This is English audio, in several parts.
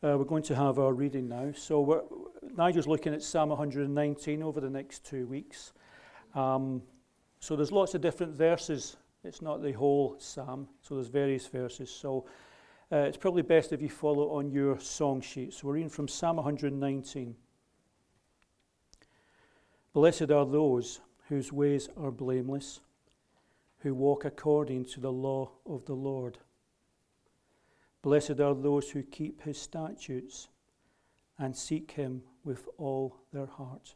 Uh, we're going to have our reading now. So Nigel's looking at Psalm 119 over the next two weeks. Um, so there's lots of different verses. It's not the whole psalm, so there's various verses. So uh, it's probably best if you follow on your song sheet. So we're reading from Psalm 119. Blessed are those whose ways are blameless, who walk according to the law of the Lord. Blessed are those who keep his statutes and seek him with all their heart.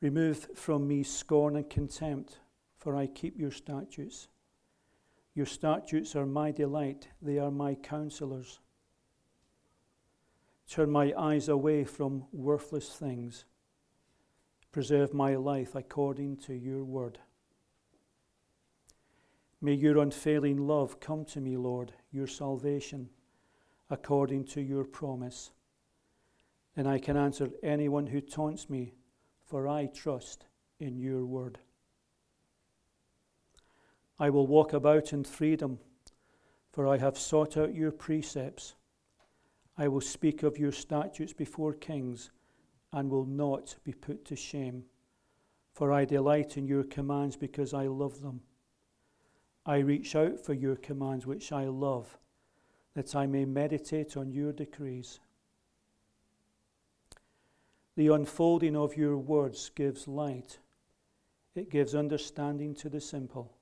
Remove from me scorn and contempt, for I keep your statutes. Your statutes are my delight, they are my counselors. Turn my eyes away from worthless things. Preserve my life according to your word. May your unfailing love come to me, Lord, your salvation, according to your promise. Then I can answer anyone who taunts me for I trust in your word. I will walk about in freedom, for I have sought out your precepts. I will speak of your statutes before kings and will not be put to shame, for I delight in your commands because I love them. I reach out for your commands, which I love, that I may meditate on your decrees. The unfolding of your words gives light, it gives understanding to the simple.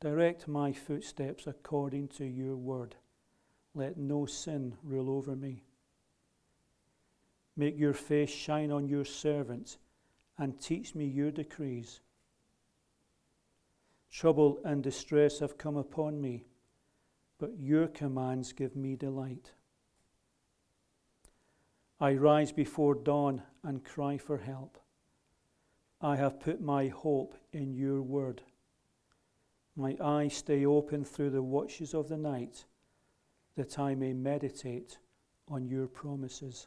Direct my footsteps according to your word. Let no sin rule over me. Make your face shine on your servant and teach me your decrees. Trouble and distress have come upon me, but your commands give me delight. I rise before dawn and cry for help. I have put my hope in your word. My eyes stay open through the watches of the night, that I may meditate on your promises.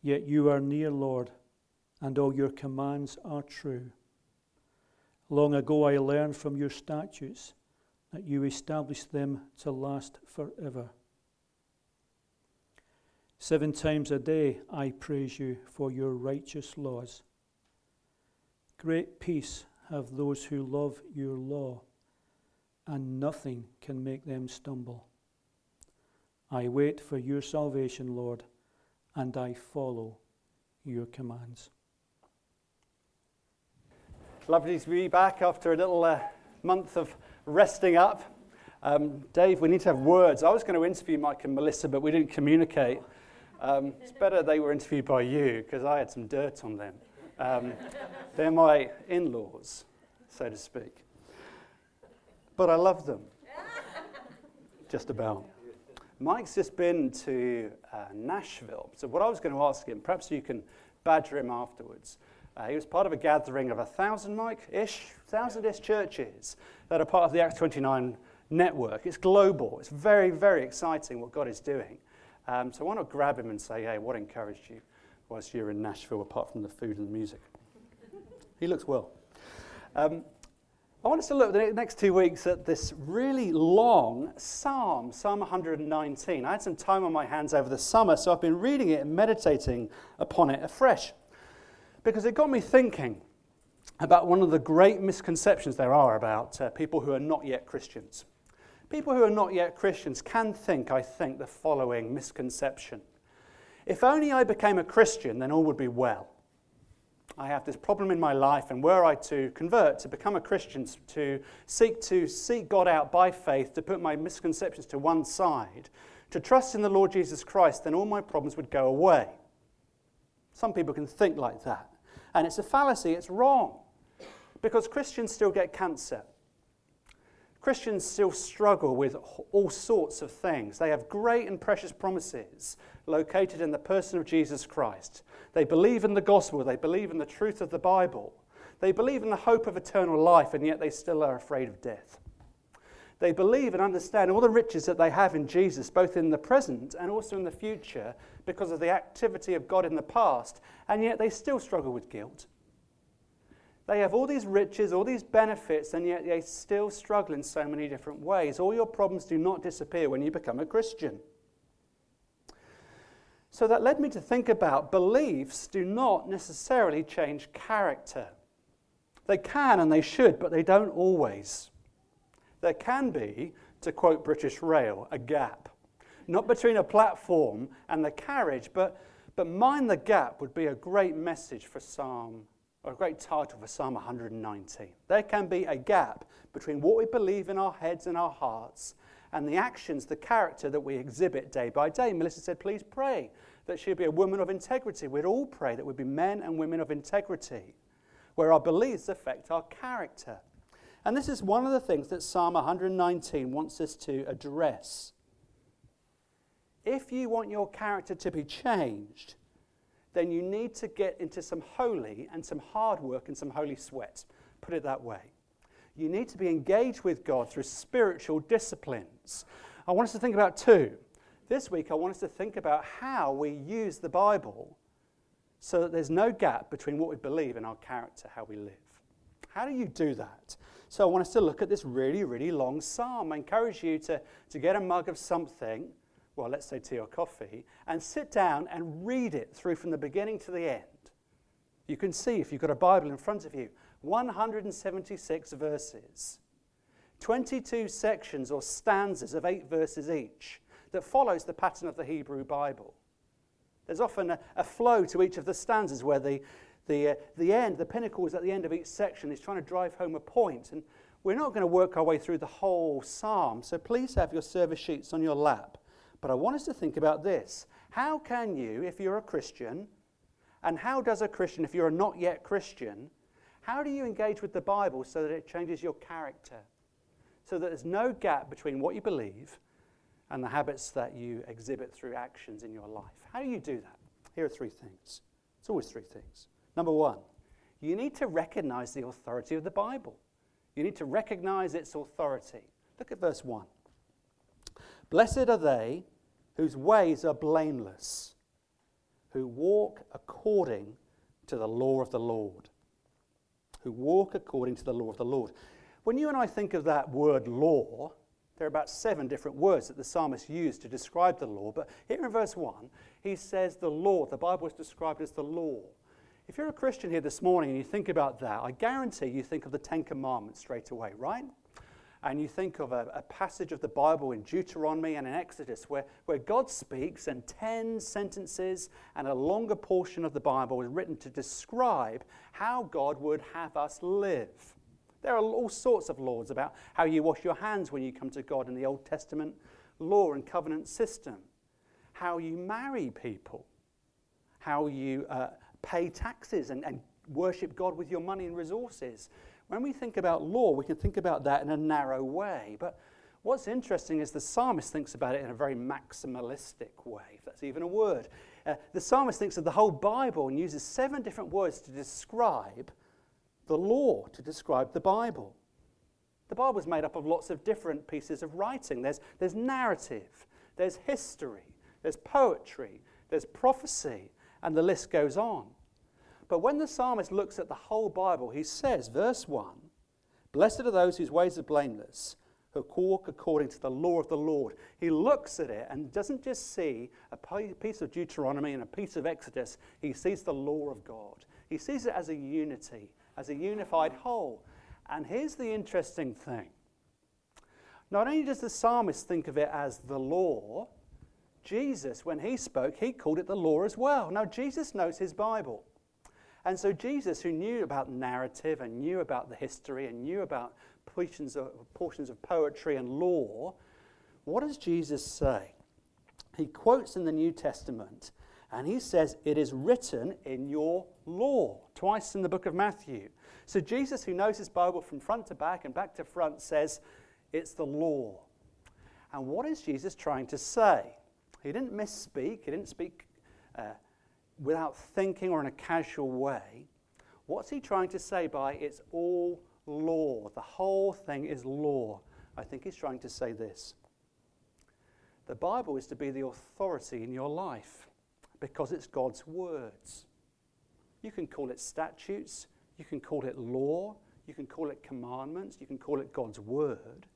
Yet you are near, Lord, and all your commands are true. Long ago I learned from your statutes that you established them to last forever. Seven times a day I praise you for your righteous laws. Great peace have those who love your law, and nothing can make them stumble. I wait for your salvation, Lord, and I follow your commands. Lovely to be back after a little uh, month of resting up. Um, Dave, we need to have words. I was going to interview Mike and Melissa, but we didn't communicate. Um, it's better they were interviewed by you because I had some dirt on them. Um, they're my in laws, so to speak. But I love them. Just about. Mike's just been to uh, Nashville. So, what I was going to ask him, perhaps you can badger him afterwards. Uh, he was part of a gathering of a thousand, Mike ish, thousand ish churches that are part of the Acts 29 network. It's global, it's very, very exciting what God is doing. Um, so why not grab him and say, hey, what encouraged you whilst you were in Nashville apart from the food and the music? he looks well. Um, I want us to look the next two weeks at this really long psalm, Psalm 119. I had some time on my hands over the summer, so I've been reading it and meditating upon it afresh. Because it got me thinking about one of the great misconceptions there are about uh, people who are not yet Christians. People who are not yet Christians can think, I think, the following misconception. If only I became a Christian, then all would be well. I have this problem in my life, and were I to convert, to become a Christian, to seek to seek God out by faith, to put my misconceptions to one side, to trust in the Lord Jesus Christ, then all my problems would go away. Some people can think like that. And it's a fallacy, it's wrong. Because Christians still get cancer. Christians still struggle with all sorts of things. They have great and precious promises located in the person of Jesus Christ. They believe in the gospel, they believe in the truth of the Bible, they believe in the hope of eternal life, and yet they still are afraid of death. They believe and understand all the riches that they have in Jesus, both in the present and also in the future, because of the activity of God in the past, and yet they still struggle with guilt. They have all these riches, all these benefits, and yet they still struggle in so many different ways. All your problems do not disappear when you become a Christian. So that led me to think about beliefs do not necessarily change character. They can and they should, but they don't always. There can be, to quote British Rail, a gap. Not between a platform and the carriage, but, but mind the gap would be a great message for Psalm, or a great title for Psalm 119. There can be a gap between what we believe in our heads and our hearts and the actions, the character that we exhibit day by day. Melissa said, please pray that she'd be a woman of integrity. We'd all pray that we'd be men and women of integrity, where our beliefs affect our character. And this is one of the things that Psalm 119 wants us to address. If you want your character to be changed, then you need to get into some holy and some hard work and some holy sweat. Put it that way. You need to be engaged with God through spiritual disciplines. I want us to think about two. This week, I want us to think about how we use the Bible so that there's no gap between what we believe and our character, how we live. How do you do that? So, I want us to look at this really, really long psalm. I encourage you to, to get a mug of something, well, let's say tea or coffee, and sit down and read it through from the beginning to the end. You can see, if you've got a Bible in front of you, 176 verses, 22 sections or stanzas of eight verses each that follows the pattern of the Hebrew Bible. There's often a, a flow to each of the stanzas where the, the, uh, the end, the pinnacle is at the end of each section. He's trying to drive home a point. And we're not going to work our way through the whole psalm, so please have your service sheets on your lap. But I want us to think about this. How can you, if you're a Christian, and how does a Christian, if you're a not yet Christian, how do you engage with the Bible so that it changes your character? So that there's no gap between what you believe and the habits that you exhibit through actions in your life. How do you do that? Here are three things. It's always three things. Number one, you need to recognize the authority of the Bible. You need to recognize its authority. Look at verse 1. Blessed are they whose ways are blameless, who walk according to the law of the Lord who walk according to the law of the Lord. When you and I think of that word law, there are about seven different words that the psalmist used to describe the law. But here in verse 1, he says the law. The Bible is described as the law. If you're a Christian here this morning and you think about that, I guarantee you think of the Ten Commandments straight away, right? and you think of a, a, passage of the Bible in Deuteronomy and in Exodus where, where God speaks, and 10 sentences and a longer portion of the Bible is written to describe how God would have us live. There are all sorts of laws about how you wash your hands when you come to God in the Old Testament law and covenant system, how you marry people, how you uh, pay taxes and, and worship God with your money and resources when we think about law, we can think about that in a narrow way. But what's interesting is the psalmist thinks about it in a very maximalistic way, if that's even a word. Uh, the psalmist thinks of the whole Bible and uses seven different words to describe the law, to describe the Bible. The Bible is made up of lots of different pieces of writing. There's, there's narrative, there's history, there's poetry, there's prophecy, and the list goes on. But when the psalmist looks at the whole Bible, he says, verse 1 Blessed are those whose ways are blameless, who walk according to the law of the Lord. He looks at it and doesn't just see a piece of Deuteronomy and a piece of Exodus, he sees the law of God. He sees it as a unity, as a unified whole. And here's the interesting thing not only does the psalmist think of it as the law, Jesus, when he spoke, he called it the law as well. Now, Jesus knows his Bible. And so Jesus, who knew about narrative and knew about the history and knew about portions of, portions of poetry and law, what does Jesus say? He quotes in the New Testament and he says, It is written in your law, twice in the book of Matthew. So Jesus, who knows his Bible from front to back and back to front, says, It's the law. And what is Jesus trying to say? He didn't misspeak, he didn't speak uh, without thinking or in a casual way. What's he trying to say by it's all law? The whole thing is law. I think he's trying to say this. The Bible is to be the authority in your life because it's God's words. You can call it statutes, you can call it law, you can call it commandments, you can call it God's word,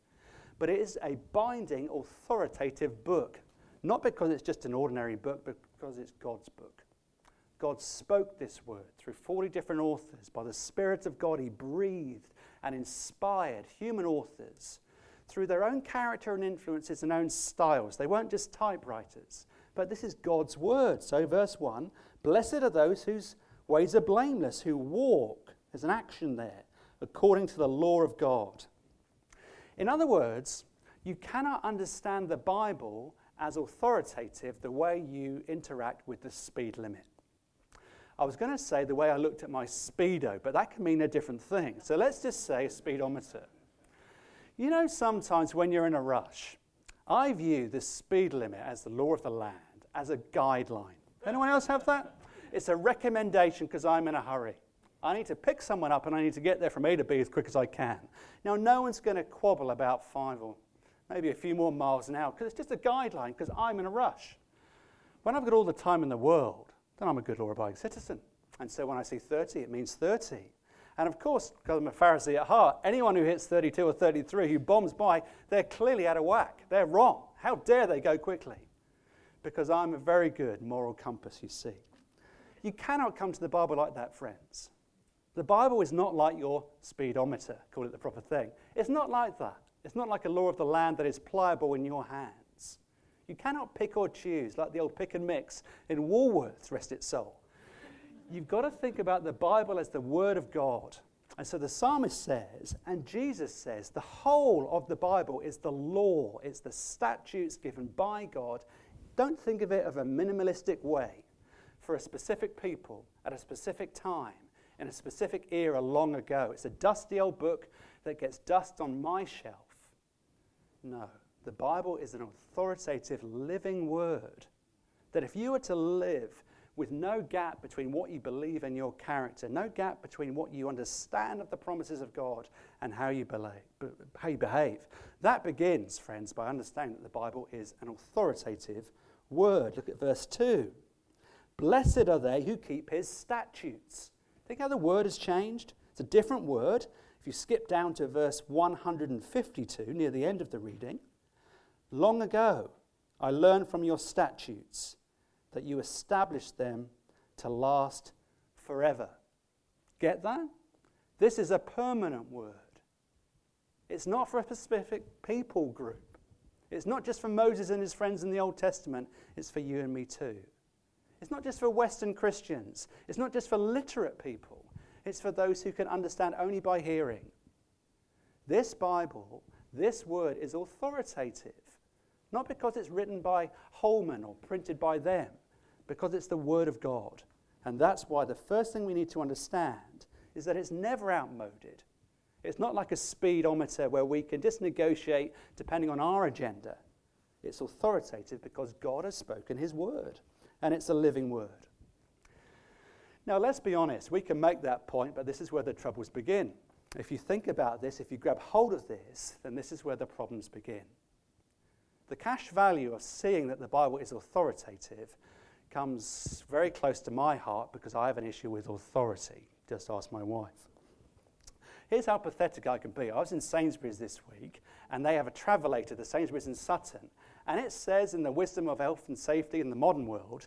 but it is a binding, authoritative book. Not because it's just an ordinary book, but because it's God's book. God spoke this word through 40 different authors. By the Spirit of God, He breathed and inspired human authors through their own character and influences and own styles. They weren't just typewriters, but this is God's word. So, verse 1 Blessed are those whose ways are blameless, who walk, there's an action there, according to the law of God. In other words, you cannot understand the Bible as authoritative the way you interact with the speed limit. I was going to say the way I looked at my speedo, but that can mean a different thing. So let's just say a speedometer. You know, sometimes when you're in a rush, I view the speed limit as the law of the land, as a guideline. Anyone else have that? It's a recommendation because I'm in a hurry. I need to pick someone up and I need to get there from A to B as quick as I can. Now, no one's going to quabble about five or maybe a few more miles an hour because it's just a guideline because I'm in a rush. When I've got all the time in the world, then I'm a good law abiding citizen. And so when I see 30, it means 30. And of course, because I'm a Pharisee at heart, anyone who hits 32 or 33 who bombs by, they're clearly out of whack. They're wrong. How dare they go quickly? Because I'm a very good moral compass, you see. You cannot come to the Bible like that, friends. The Bible is not like your speedometer, call it the proper thing. It's not like that. It's not like a law of the land that is pliable in your hands. You cannot pick or choose like the old pick and mix in Woolworths, rest its soul. You've got to think about the Bible as the Word of God. And so the psalmist says, and Jesus says, the whole of the Bible is the law, it's the statutes given by God. Don't think of it of a minimalistic way for a specific people at a specific time in a specific era long ago. It's a dusty old book that gets dust on my shelf. No, the Bible is an authoritative living word that if you were to live with no gap between what you believe and your character, no gap between what you understand of the promises of God and how you, how you behave. That begins, friends, by understanding that the Bible is an authoritative word. Look at verse 2. Blessed are they who keep his statutes. Think how the word has changed? It's a different word. If you skip down to verse 152, near the end of the reading, long ago I learned from your statutes that you established them to last forever. Get that? This is a permanent word. It's not for a specific people group. It's not just for Moses and his friends in the Old Testament, it's for you and me too. It's not just for Western Christians, it's not just for literate people, it's for those who can understand only by hearing. This Bible, this word is authoritative, not because it's written by Holman or printed by them, because it's the Word of God. And that's why the first thing we need to understand is that it's never outmoded. It's not like a speedometer where we can just negotiate depending on our agenda. It's authoritative because God has spoken His Word and it's a living word. Now, let's be honest, we can make that point, but this is where the troubles begin. If you think about this, if you grab hold of this, then this is where the problems begin. The cash value of seeing that the Bible is authoritative comes very close to my heart because I have an issue with authority. Just ask my wife. Here's how pathetic I can be. I was in Sainsbury's this week, and they have a travelator, the Sainsbury's in Sutton, and it says in the wisdom of health and safety in the modern world,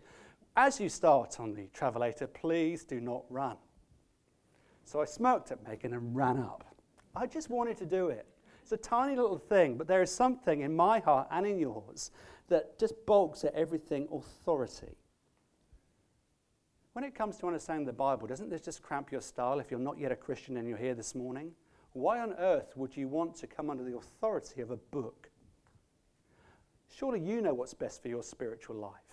as you start on the travelator, please do not run. So I smirked at Megan and ran up. I just wanted to do it. It's a tiny little thing, but there is something in my heart and in yours that just balks at everything authority. When it comes to understanding the Bible, doesn't this just cramp your style if you're not yet a Christian and you're here this morning? Why on earth would you want to come under the authority of a book? Surely you know what's best for your spiritual life.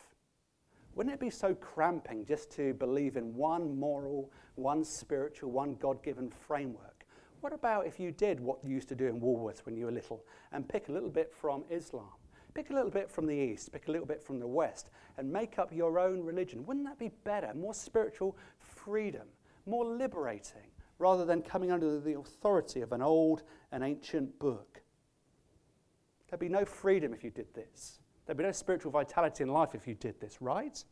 Wouldn't it be so cramping just to believe in one moral, one spiritual, one God given framework? What about if you did what you used to do in Woolworths when you were little and pick a little bit from Islam, pick a little bit from the East, pick a little bit from the West, and make up your own religion? Wouldn't that be better? More spiritual freedom, more liberating, rather than coming under the authority of an old and ancient book? There'd be no freedom if you did this. There'd be no spiritual vitality in life if you did this, right?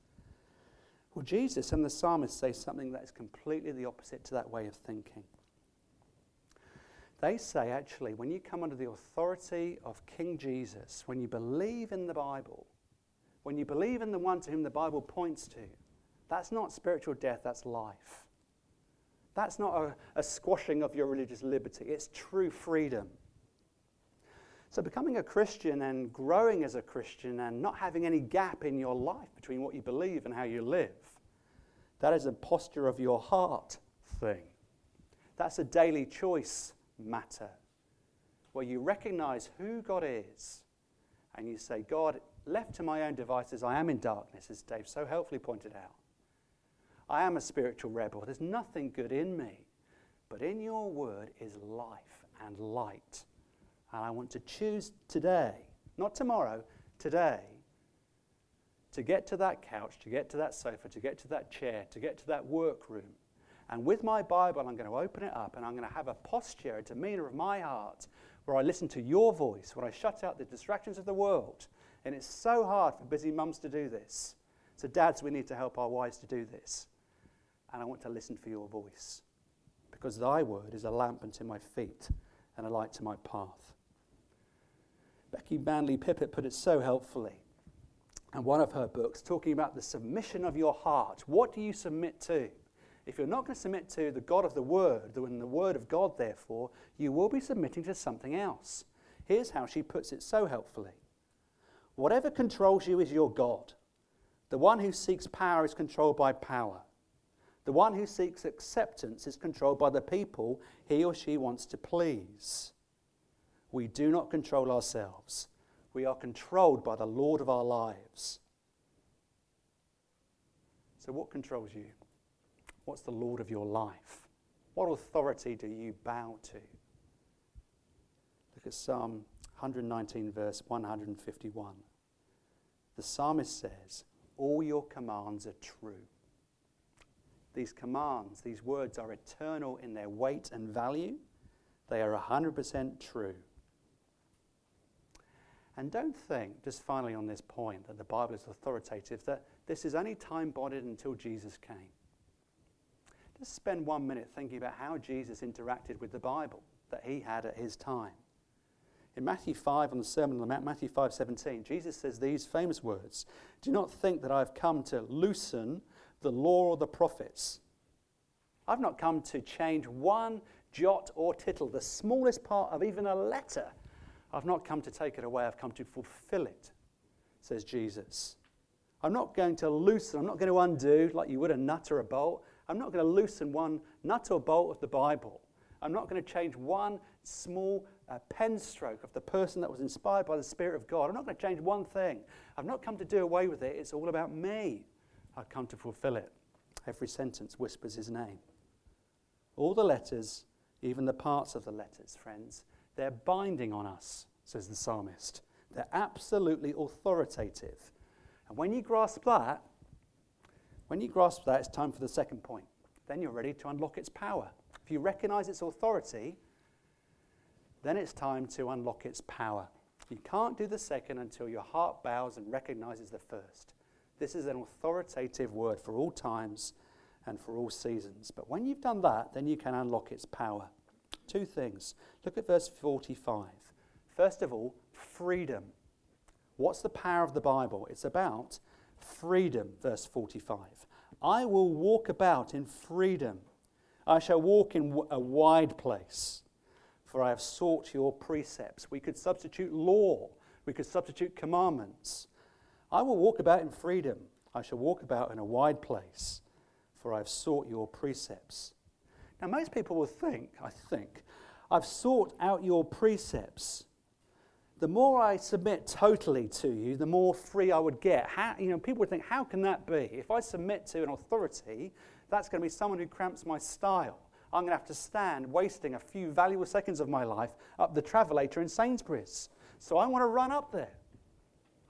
Well, Jesus and the psalmist say something that is completely the opposite to that way of thinking. They say, actually, when you come under the authority of King Jesus, when you believe in the Bible, when you believe in the one to whom the Bible points to, that's not spiritual death, that's life. That's not a, a squashing of your religious liberty, it's true freedom. So, becoming a Christian and growing as a Christian and not having any gap in your life between what you believe and how you live, that is a posture of your heart thing. That's a daily choice matter where you recognize who God is and you say, God, left to my own devices, I am in darkness, as Dave so helpfully pointed out. I am a spiritual rebel. There's nothing good in me. But in your word is life and light. And I want to choose today, not tomorrow, today, to get to that couch, to get to that sofa, to get to that chair, to get to that workroom. And with my Bible, I'm going to open it up and I'm going to have a posture, a demeanor of my heart where I listen to your voice, where I shut out the distractions of the world. And it's so hard for busy mums to do this. So, dads, we need to help our wives to do this. And I want to listen for your voice because thy word is a lamp unto my feet and a light to my path. Becky Manley Pippert put it so helpfully in one of her books, talking about the submission of your heart. What do you submit to? If you're not going to submit to the God of the Word, and the Word of God, therefore, you will be submitting to something else. Here's how she puts it so helpfully Whatever controls you is your God. The one who seeks power is controlled by power. The one who seeks acceptance is controlled by the people he or she wants to please. We do not control ourselves. We are controlled by the Lord of our lives. So, what controls you? What's the Lord of your life? What authority do you bow to? Look at Psalm 119, verse 151. The psalmist says, All your commands are true. These commands, these words are eternal in their weight and value. They are 100% true. And don't think, just finally on this point, that the Bible is authoritative, that this is only time bonded until Jesus came. Just spend one minute thinking about how Jesus interacted with the Bible that he had at his time. In Matthew 5, on the Sermon on the Mount, Matthew 5 17, Jesus says these famous words Do not think that I've come to loosen the law or the prophets. I've not come to change one jot or tittle, the smallest part of even a letter I've not come to take it away, I've come to fulfill it, says Jesus. I'm not going to loosen, I'm not going to undo like you would a nut or a bolt. I'm not going to loosen one nut or bolt of the Bible. I'm not going to change one small uh, pen stroke of the person that was inspired by the Spirit of God. I'm not going to change one thing. I've not come to do away with it. It's all about me. I've come to fulfill it. Every sentence whispers his name. All the letters, even the parts of the letters, friends, they're binding on us, says the psalmist. They're absolutely authoritative. And when you grasp that, when you grasp that, it's time for the second point. Then you're ready to unlock its power. If you recognize its authority, then it's time to unlock its power. You can't do the second until your heart bows and recognizes the first. This is an authoritative word for all times and for all seasons. But when you've done that, then you can unlock its power. Two things. Look at verse 45. First of all, freedom. What's the power of the Bible? It's about freedom, verse 45. I will walk about in freedom. I shall walk in a wide place, for I have sought your precepts. We could substitute law, we could substitute commandments. I will walk about in freedom. I shall walk about in a wide place, for I have sought your precepts. Now, most people will think, I think, I've sought out your precepts. The more I submit totally to you, the more free I would get. How, you know, people would think, how can that be? If I submit to an authority, that's going to be someone who cramps my style. I'm going to have to stand wasting a few valuable seconds of my life up the travelator in Sainsbury's. So I want to run up there.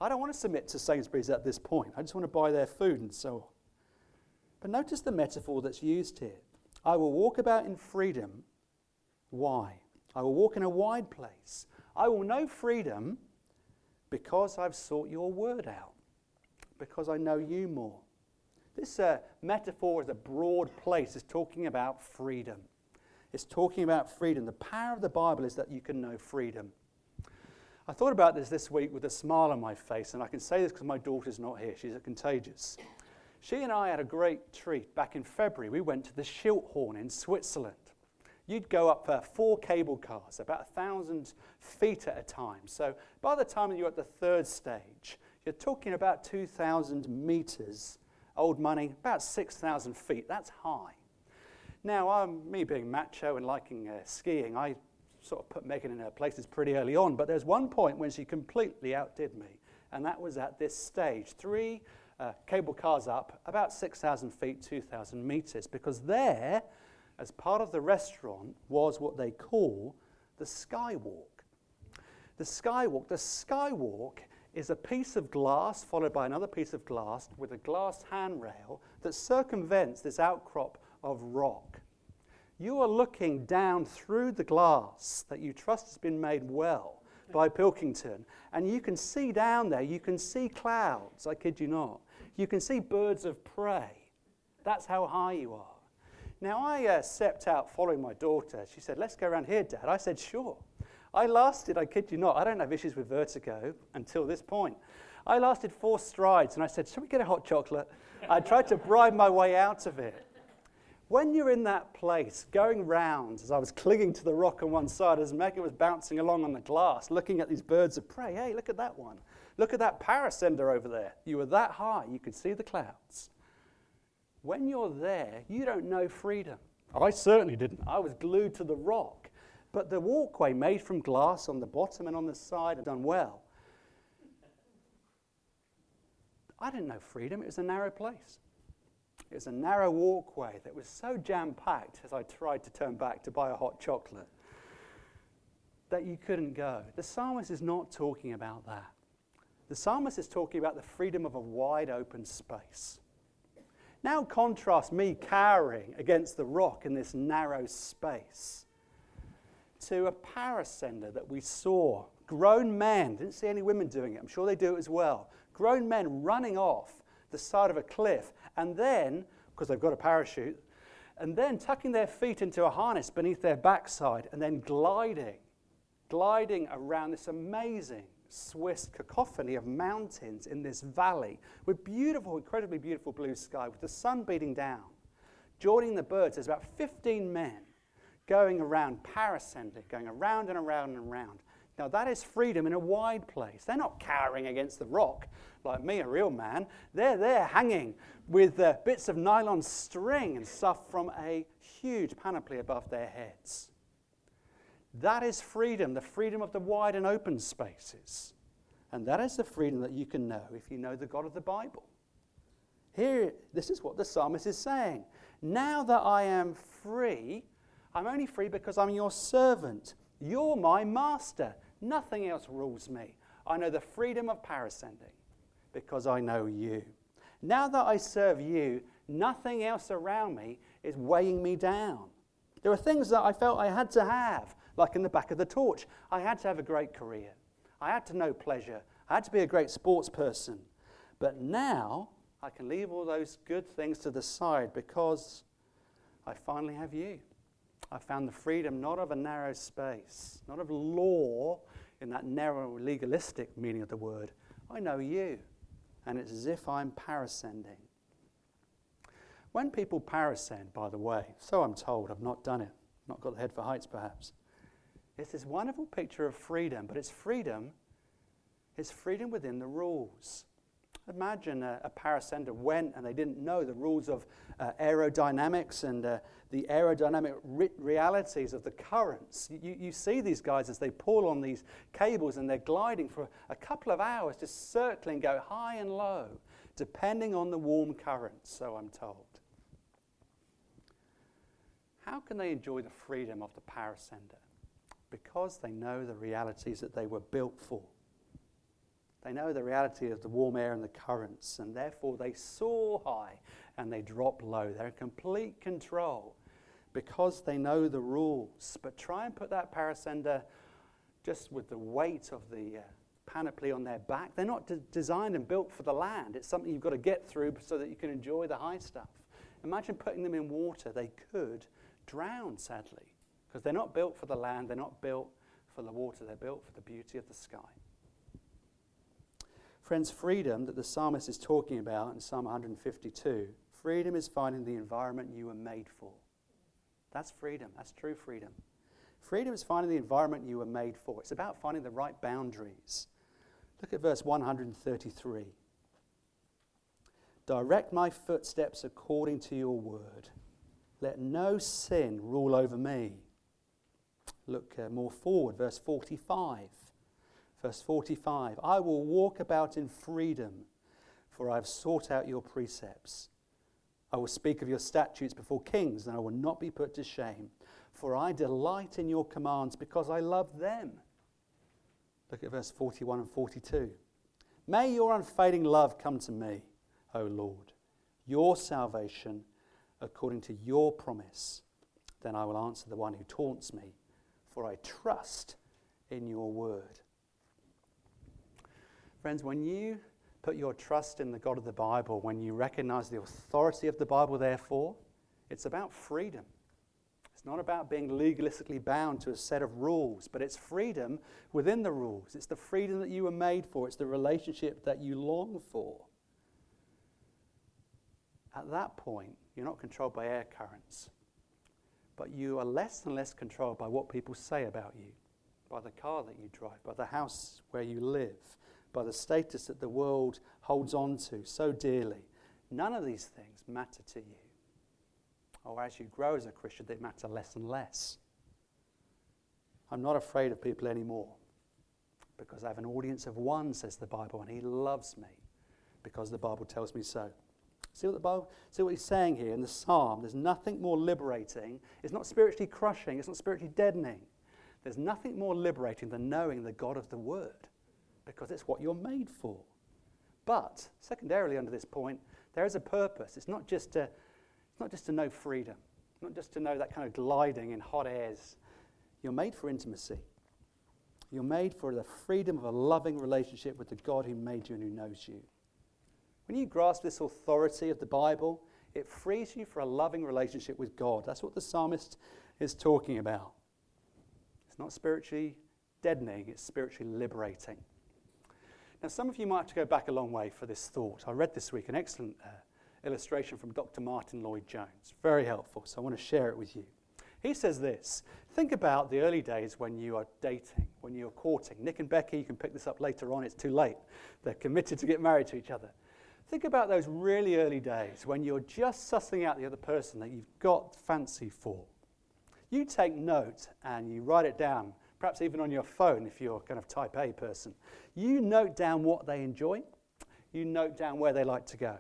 I don't want to submit to Sainsbury's at this point. I just want to buy their food and so on. But notice the metaphor that's used here. I will walk about in freedom. Why? I will walk in a wide place. I will know freedom because I've sought your word out, because I know you more. This uh, metaphor is a broad place. It's talking about freedom. It's talking about freedom. The power of the Bible is that you can know freedom. I thought about this this week with a smile on my face, and I can say this because my daughter's not here. She's contagious. She and I had a great treat back in February. We went to the Schilthorn in Switzerland. You'd go up for four cable cars, about a thousand feet at a time. So by the time you're at the third stage, you're talking about 2,000 meters. Old money, about 6,000 feet. That's high. Now, um, me being macho and liking uh, skiing, I sort of put Megan in her places pretty early on, but there's one point when she completely outdid me, and that was at this stage. Three uh, cable cars up, about 6,000 feet, 2,000 meters, because there, as part of the restaurant, was what they call the skywalk. The skywalk, the skywalk is a piece of glass followed by another piece of glass with a glass handrail that circumvents this outcrop of rock. You are looking down through the glass that you trust has been made well by Pilkington, and you can see down there, you can see clouds, I kid you not. You can see birds of prey. That's how high you are. Now, I uh, stepped out following my daughter. She said, Let's go around here, Dad. I said, Sure. I lasted, I kid you not, I don't have issues with vertigo until this point. I lasted four strides and I said, Shall we get a hot chocolate? I tried to bribe my way out of it. When you're in that place, going round, as I was clinging to the rock on one side, as Megan was bouncing along on the glass, looking at these birds of prey, hey, look at that one. Look at that parascender over there. You were that high, you could see the clouds. When you're there, you don't know freedom. I certainly didn't. I was glued to the rock. But the walkway, made from glass on the bottom and on the side, had done well. I didn't know freedom, it was a narrow place. It was a narrow walkway that was so jam packed as I tried to turn back to buy a hot chocolate that you couldn't go. The psalmist is not talking about that. The psalmist is talking about the freedom of a wide open space. Now, contrast me cowering against the rock in this narrow space to a parascender that we saw. Grown men, didn't see any women doing it, I'm sure they do it as well. Grown men running off the side of a cliff and then, because they've got a parachute, and then tucking their feet into a harness beneath their backside and then gliding, gliding around this amazing Swiss cacophony of mountains in this valley with beautiful, incredibly beautiful blue sky with the sun beating down. Joining the birds, there's about 15 men going around, parascending, going around and around and around. Now, that is freedom in a wide place. They're not cowering against the rock like me, a real man. They're there hanging with uh, bits of nylon string and stuff from a huge panoply above their heads. That is freedom, the freedom of the wide and open spaces. And that is the freedom that you can know if you know the God of the Bible. Here, this is what the psalmist is saying. Now that I am free, I'm only free because I'm your servant. You're my master. Nothing else rules me. I know the freedom of parascending because I know you. Now that I serve you, nothing else around me is weighing me down. There are things that I felt I had to have, like in the back of the torch. I had to have a great career. I had to know pleasure. I had to be a great sports person. But now I can leave all those good things to the side because I finally have you. I found the freedom not of a narrow space, not of law in that narrow legalistic meaning of the word. I know you, and it's as if I'm parascending. When people parascend, by the way, so I'm told, I've not done it, not got the head for heights perhaps, it's this wonderful picture of freedom, but it's freedom, it's freedom within the rules. Imagine a, a parascender went and they didn't know the rules of uh, aerodynamics and uh, the aerodynamic re- realities of the currents. You, you see these guys as they pull on these cables and they're gliding for a couple of hours, just circling, go high and low, depending on the warm currents, so I'm told. How can they enjoy the freedom of the parascender? Because they know the realities that they were built for. They know the reality of the warm air and the currents, and therefore they soar high and they drop low. They're in complete control because they know the rules. But try and put that parascender just with the weight of the, uh, panoply on their back. They're not de- designed and built for the land. It's something you've got to get through so that you can enjoy the high stuff. Imagine putting them in water. They could drown, sadly, because they're not built for the land, they're not built for the water, they're built for the beauty of the sky. Friends, freedom that the psalmist is talking about in Psalm 152, freedom is finding the environment you were made for. That's freedom. That's true freedom. Freedom is finding the environment you were made for. It's about finding the right boundaries. Look at verse 133. Direct my footsteps according to your word. Let no sin rule over me. Look uh, more forward, verse 45. Verse 45 I will walk about in freedom, for I have sought out your precepts. I will speak of your statutes before kings, and I will not be put to shame, for I delight in your commands because I love them. Look at verse 41 and 42. May your unfailing love come to me, O Lord, your salvation according to your promise. Then I will answer the one who taunts me, for I trust in your word. Friends, when you put your trust in the God of the Bible, when you recognize the authority of the Bible, therefore, it's about freedom. It's not about being legalistically bound to a set of rules, but it's freedom within the rules. It's the freedom that you were made for, it's the relationship that you long for. At that point, you're not controlled by air currents, but you are less and less controlled by what people say about you, by the car that you drive, by the house where you live, by the status that the world holds on to so dearly. None of these things matter to you. Or as you grow as a Christian, they matter less and less. I'm not afraid of people anymore because I have an audience of one, says the Bible, and he loves me because the Bible tells me so. See what the Bible, see what he's saying here in the psalm. There's nothing more liberating. It's not spiritually crushing, it's not spiritually deadening. There's nothing more liberating than knowing the God of the Word because it's what you're made for. But, secondarily, under this point, there is a purpose. It's not just to, it's not just to know freedom, not just to know that kind of gliding in hot airs. You're made for intimacy. You're made for the freedom of a loving relationship with the God who made you and who knows you. When you grasp this authority of the Bible, it frees you for a loving relationship with God. That's what the psalmist is talking about. It's not spiritually deadening, it's spiritually liberating. Now, some of you might have to go back a long way for this thought. I read this week an excellent uh, illustration from Dr. Martyn Lloyd-Jones. Very helpful, so I want to share it with you. He says this Think about the early days when you are dating, when you're courting. Nick and Becky, you can pick this up later on, it's too late. They're committed to get married to each other. Think about those really early days when you're just sussing out the other person that you've got fancy for. You take note and you write it down perhaps even on your phone if you're kind of type A person. You note down what they enjoy, you note down where they like to go.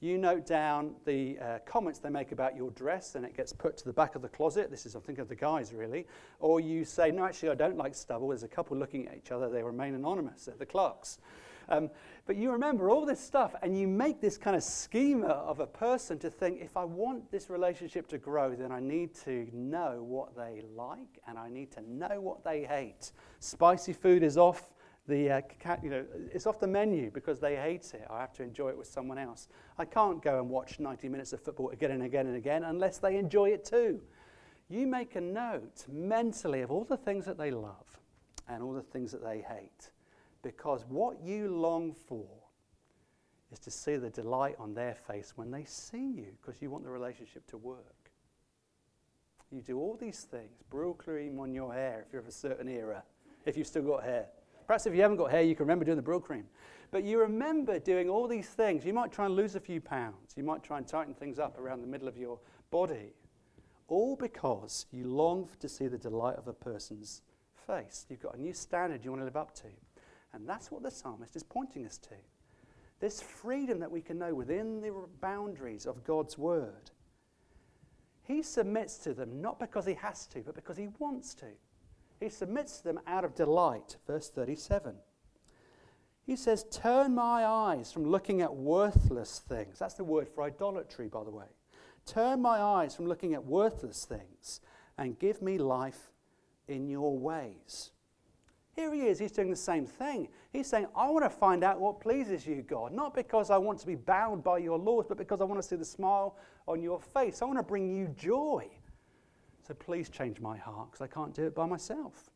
You note down the uh, comments they make about your dress and it gets put to the back of the closet. This is, I think, of the guys really. Or you say, No, actually, I don't like stubble. There's a couple looking at each other. They remain anonymous. They're the Clarks. Um, but you remember all this stuff and you make this kind of schema of a person to think if I want this relationship to grow, then I need to know what they like and I need to know what they hate. Spicy food is off. The, uh, you know, it's off the menu because they hate it. I have to enjoy it with someone else. I can't go and watch 90 minutes of football again and again and again unless they enjoy it too. You make a note mentally of all the things that they love and all the things that they hate. Because what you long for is to see the delight on their face when they see you, because you want the relationship to work. You do all these things, Brylcreem on your hair if you're of a certain era, if you've still got hair. Perhaps if you haven't got hair, you can remember doing the Brylcreem. But you remember doing all these things. You might try and lose a few pounds. You might try and tighten things up around the middle of your body. All because you long to see the delight of a person's face. You've got a new standard you want to live up to. And that's what the psalmist is pointing us to. This freedom that we can know within the boundaries of God's word. He submits to them not because he has to, but because he wants to. He submits to them out of delight. Verse 37. He says, Turn my eyes from looking at worthless things. That's the word for idolatry, by the way. Turn my eyes from looking at worthless things and give me life in your ways. Here he is, he's doing the same thing. He's saying, I want to find out what pleases you, God, not because I want to be bound by your laws, but because I want to see the smile on your face. I want to bring you joy. So please change my heart because I can't do it by myself.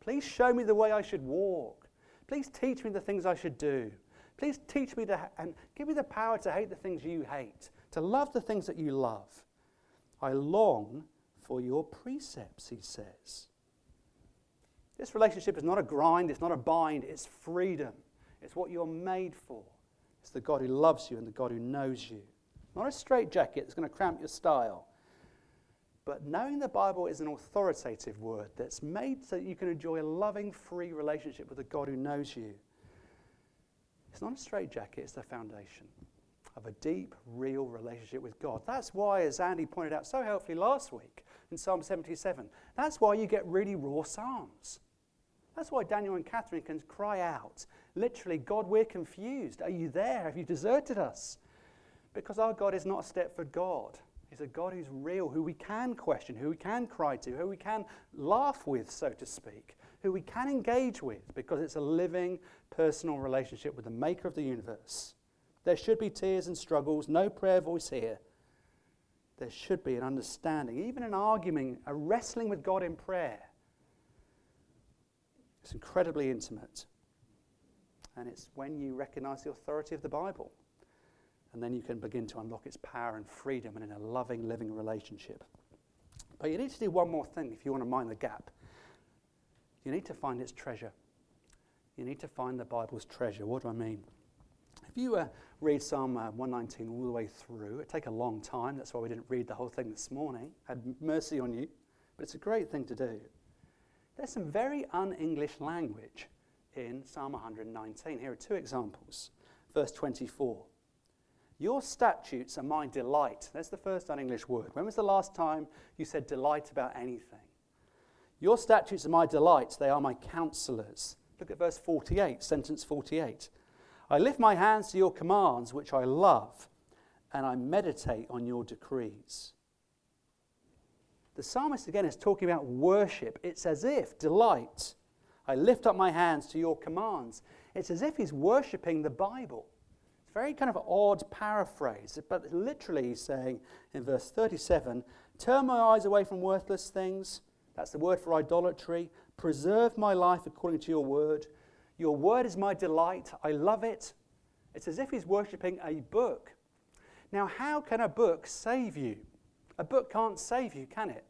Please show me the way I should walk. Please teach me the things I should do. Please teach me to, and give me the power to hate the things you hate, to love the things that you love. I long for your precepts, he says. This relationship is not a grind, it's not a bind, it's freedom. It's what you're made for. It's the God who loves you and the God who knows you. Not a straitjacket that's going to cramp your style. But knowing the Bible is an authoritative word that's made so that you can enjoy a loving, free relationship with the God who knows you. It's not a straitjacket, it's the foundation of a deep, real relationship with God. That's why, as Andy pointed out so helpfully last week in Psalm 77, that's why you get really raw Psalms. That's why Daniel and Catherine can cry out, literally, God, we're confused. Are you there? Have you deserted us? Because our God is not a Stepford God. He's a God who's real, who we can question, who we can cry to, who we can laugh with, so to speak, who we can engage with, because it's a living, personal relationship with the maker of the universe. There should be tears and struggles, no prayer voice here. There should be an understanding, even an arguing, a wrestling with God in prayer it's incredibly intimate. And it's when you recognize the authority of the Bible. And then you can begin to unlock its power and freedom and in a loving, living relationship. But you need to do one more thing if you want to mind the gap. You need to find its treasure. You need to find the Bible's treasure. What do I mean? If you uh, read Psalm uh, 119 all the way through, it'd take a long time. That's why we didn't read the whole thing this morning. Had mercy on you. But it's a great thing to do. There's some very un English language in Psalm 119. Here are two examples. Verse 24 Your statutes are my delight. That's the first un English word. When was the last time you said delight about anything? Your statutes are my delight, they are my counselors. Look at verse 48, sentence 48. I lift my hands to your commands, which I love, and I meditate on your decrees. The psalmist again is talking about worship. It's as if delight. I lift up my hands to your commands. It's as if he's worshipping the Bible. It's very kind of odd paraphrase, but literally he's saying in verse 37 Turn my eyes away from worthless things. That's the word for idolatry. Preserve my life according to your word. Your word is my delight. I love it. It's as if he's worshipping a book. Now, how can a book save you? A book can't save you, can it?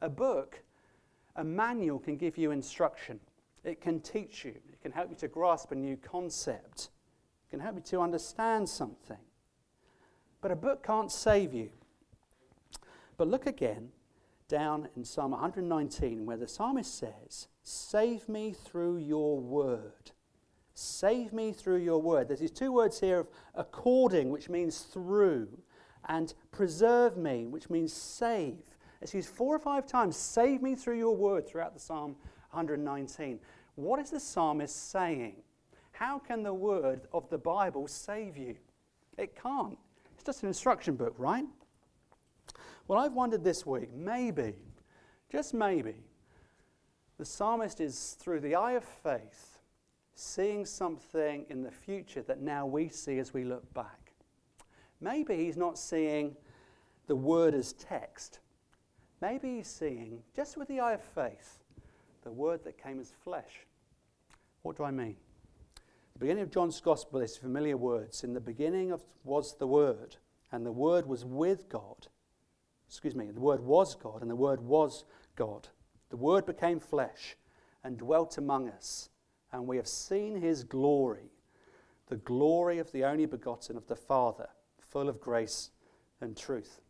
A book, a manual can give you instruction. It can teach you. It can help you to grasp a new concept. It can help you to understand something. But a book can't save you. But look again down in Psalm 119 where the psalmist says, Save me through your word. Save me through your word. There's these two words here of according, which means through, and preserve me, which means save. It's used four or five times. Save me through your word throughout the Psalm 119. What is the psalmist saying? How can the word of the Bible save you? It can't. It's just an instruction book, right? Well, I've wondered this week maybe, just maybe, the psalmist is through the eye of faith seeing something in the future that now we see as we look back. Maybe he's not seeing the word as text, Maybe he's seeing, just with the eye of faith, the word that came as flesh. What do I mean? The beginning of John's gospel is familiar words. In the beginning of, was the word, and the word was with God. Excuse me, the word was God, and the word was God. The word became flesh and dwelt among us, and we have seen his glory, the glory of the only begotten of the Father, full of grace and truth.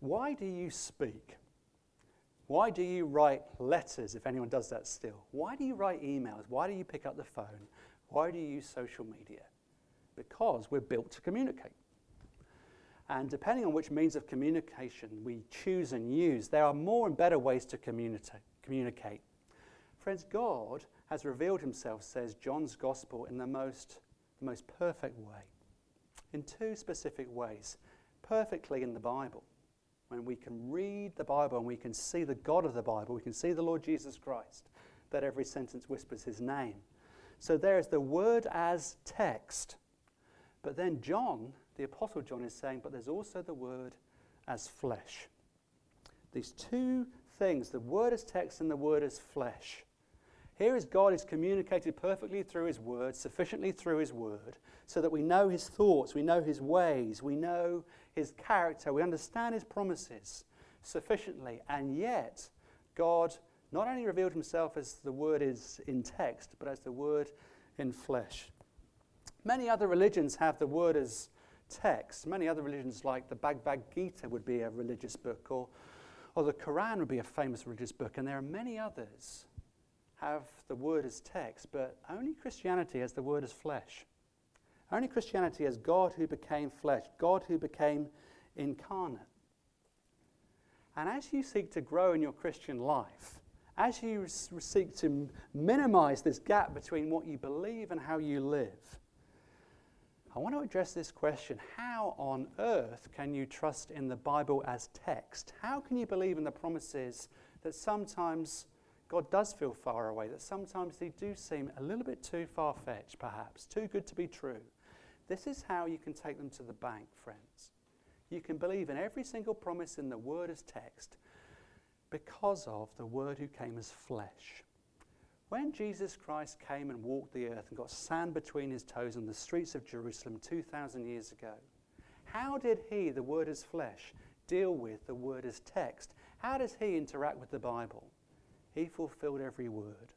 Why do you speak? Why do you write letters, if anyone does that still? Why do you write emails? Why do you pick up the phone? Why do you use social media? Because we're built to communicate. And depending on which means of communication we choose and use, there are more and better ways to communicate. Friends, God has revealed himself, says John's gospel, in the most, the most perfect way, in two specific ways, perfectly in the Bible. when we can read the Bible and we can see the God of the Bible, we can see the Lord Jesus Christ, that every sentence whispers his name. So there's the word as text. But then John, the Apostle John, is saying, but there's also the word as flesh. These two things, the word as text and the word as flesh. Here is God is communicated perfectly through his word, sufficiently through his word, so that we know his thoughts, we know his ways, we know his character, we understand his promises sufficiently. And yet, God not only revealed himself as the word is in text, but as the word in flesh. Many other religions have the word as text. Many other religions, like the Bhagavad Gita, would be a religious book, or, or the Quran would be a famous religious book, and there are many others have the word as text, but only Christianity has the word as flesh. Only Christianity has God who became flesh, God who became incarnate. And as you seek to grow in your Christian life, as you seek to minimize this gap between what you believe and how you live, I want to address this question How on earth can you trust in the Bible as text? How can you believe in the promises that sometimes God does feel far away, that sometimes they do seem a little bit too far fetched, perhaps, too good to be true? This is how you can take them to the bank, friends. You can believe in every single promise in the Word as text because of the Word who came as flesh. When Jesus Christ came and walked the earth and got sand between his toes on the streets of Jerusalem 2,000 years ago, how did he, the Word as flesh, deal with the Word as text? How does he interact with the Bible? He fulfilled every word.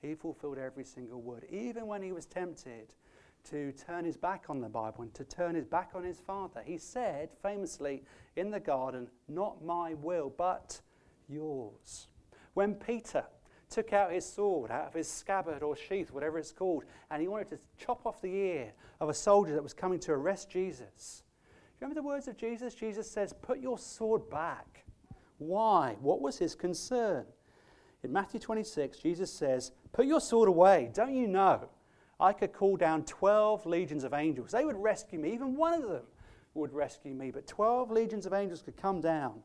He fulfilled every single word. Even when he was tempted to turn his back on the Bible and to turn his back on his Father, he said famously in the garden, Not my will, but yours. When Peter took out his sword out of his scabbard or sheath, whatever it's called, and he wanted to chop off the ear of a soldier that was coming to arrest Jesus. Remember the words of Jesus? Jesus says, Put your sword back. Why? What was his concern? In Matthew 26, Jesus says, Put your sword away. Don't you know? I could call down 12 legions of angels. They would rescue me. Even one of them would rescue me. But 12 legions of angels could come down.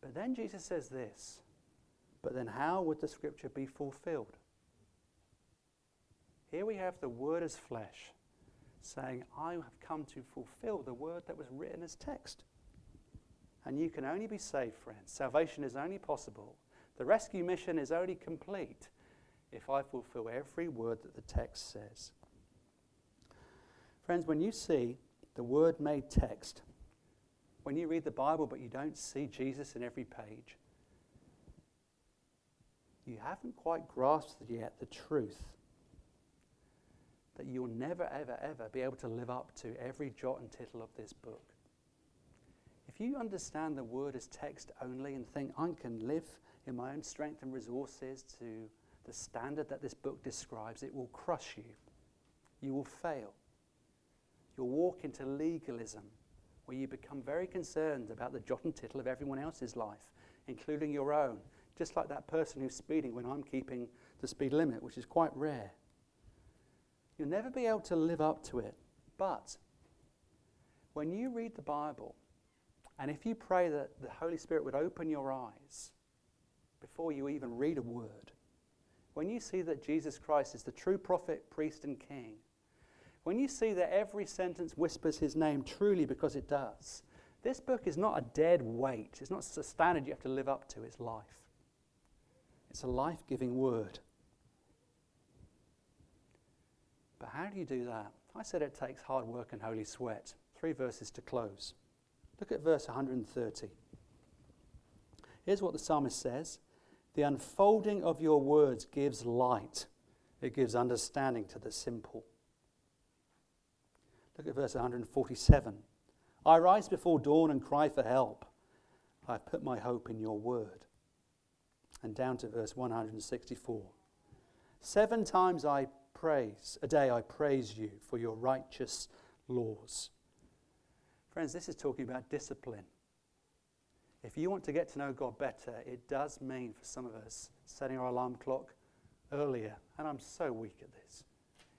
But then Jesus says this But then how would the scripture be fulfilled? Here we have the word as flesh saying, I have come to fulfill the word that was written as text. And you can only be saved, friends. Salvation is only possible. The rescue mission is only complete if I fulfill every word that the text says. Friends, when you see the word made text, when you read the Bible but you don't see Jesus in every page, you haven't quite grasped yet the truth that you'll never, ever, ever be able to live up to every jot and tittle of this book. If you understand the word as text only and think, I can live in my own strength and resources to the standard that this book describes, it will crush you. You will fail. You'll walk into legalism where you become very concerned about the jot and tittle of everyone else's life, including your own, just like that person who's speeding when I'm keeping the speed limit, which is quite rare. You'll never be able to live up to it. But when you read the Bible, and if you pray that the Holy Spirit would open your eyes before you even read a word, when you see that Jesus Christ is the true prophet, priest, and king, when you see that every sentence whispers his name truly because it does, this book is not a dead weight. It's not a standard you have to live up to. It's life. It's a life giving word. But how do you do that? I said it takes hard work and holy sweat. Three verses to close. Look at verse 130. Here's what the psalmist says The unfolding of your words gives light, it gives understanding to the simple. Look at verse 147. I rise before dawn and cry for help. I have put my hope in your word. And down to verse 164. Seven times I praise, a day I praise you for your righteous laws. Friends, this is talking about discipline. If you want to get to know God better, it does mean for some of us setting our alarm clock earlier. And I'm so weak at this.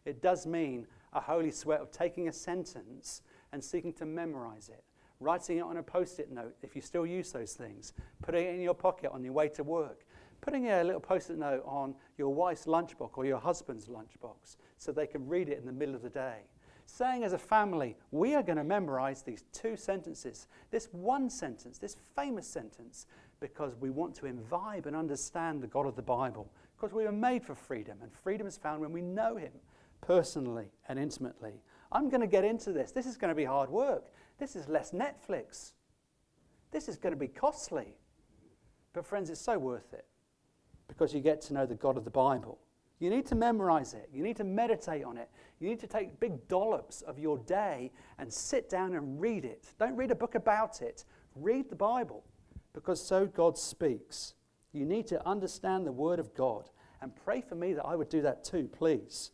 It does mean a holy sweat of taking a sentence and seeking to memorize it, writing it on a post it note if you still use those things, putting it in your pocket on your way to work, putting a little post it note on your wife's lunchbox or your husband's lunchbox so they can read it in the middle of the day. Saying as a family, we are going to memorize these two sentences, this one sentence, this famous sentence, because we want to imbibe and understand the God of the Bible. Because we were made for freedom, and freedom is found when we know Him personally and intimately. I'm going to get into this. This is going to be hard work. This is less Netflix. This is going to be costly. But, friends, it's so worth it because you get to know the God of the Bible. You need to memorize it. You need to meditate on it. You need to take big dollops of your day and sit down and read it. Don't read a book about it. Read the Bible because so God speaks. You need to understand the Word of God and pray for me that I would do that too, please.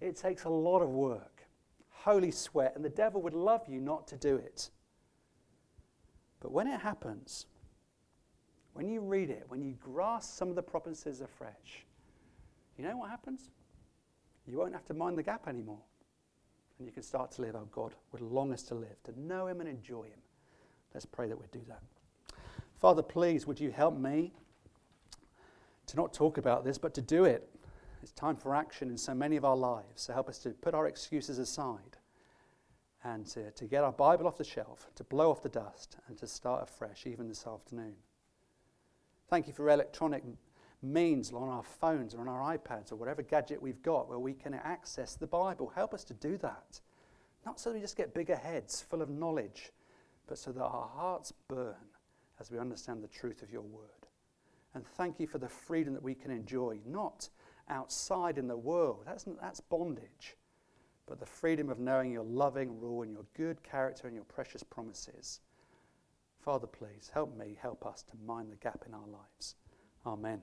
It takes a lot of work, holy sweat, and the devil would love you not to do it. But when it happens, when you read it, when you grasp some of the promises afresh, you know what happens? You won't have to mind the gap anymore. And you can start to live how God would long us to live, to know Him and enjoy Him. Let's pray that we do that. Father, please, would you help me to not talk about this, but to do it? It's time for action in so many of our lives. So help us to put our excuses aside and to, to get our Bible off the shelf, to blow off the dust, and to start afresh, even this afternoon. Thank you for electronic means on our phones or on our iPads or whatever gadget we've got where we can access the Bible. Help us to do that. Not so we just get bigger heads full of knowledge, but so that our hearts burn as we understand the truth of your word. And thank you for the freedom that we can enjoy, not outside in the world. That's, that's bondage. But the freedom of knowing your loving rule and your good character and your precious promises. Father, please help me, help us to mind the gap in our lives. Amen.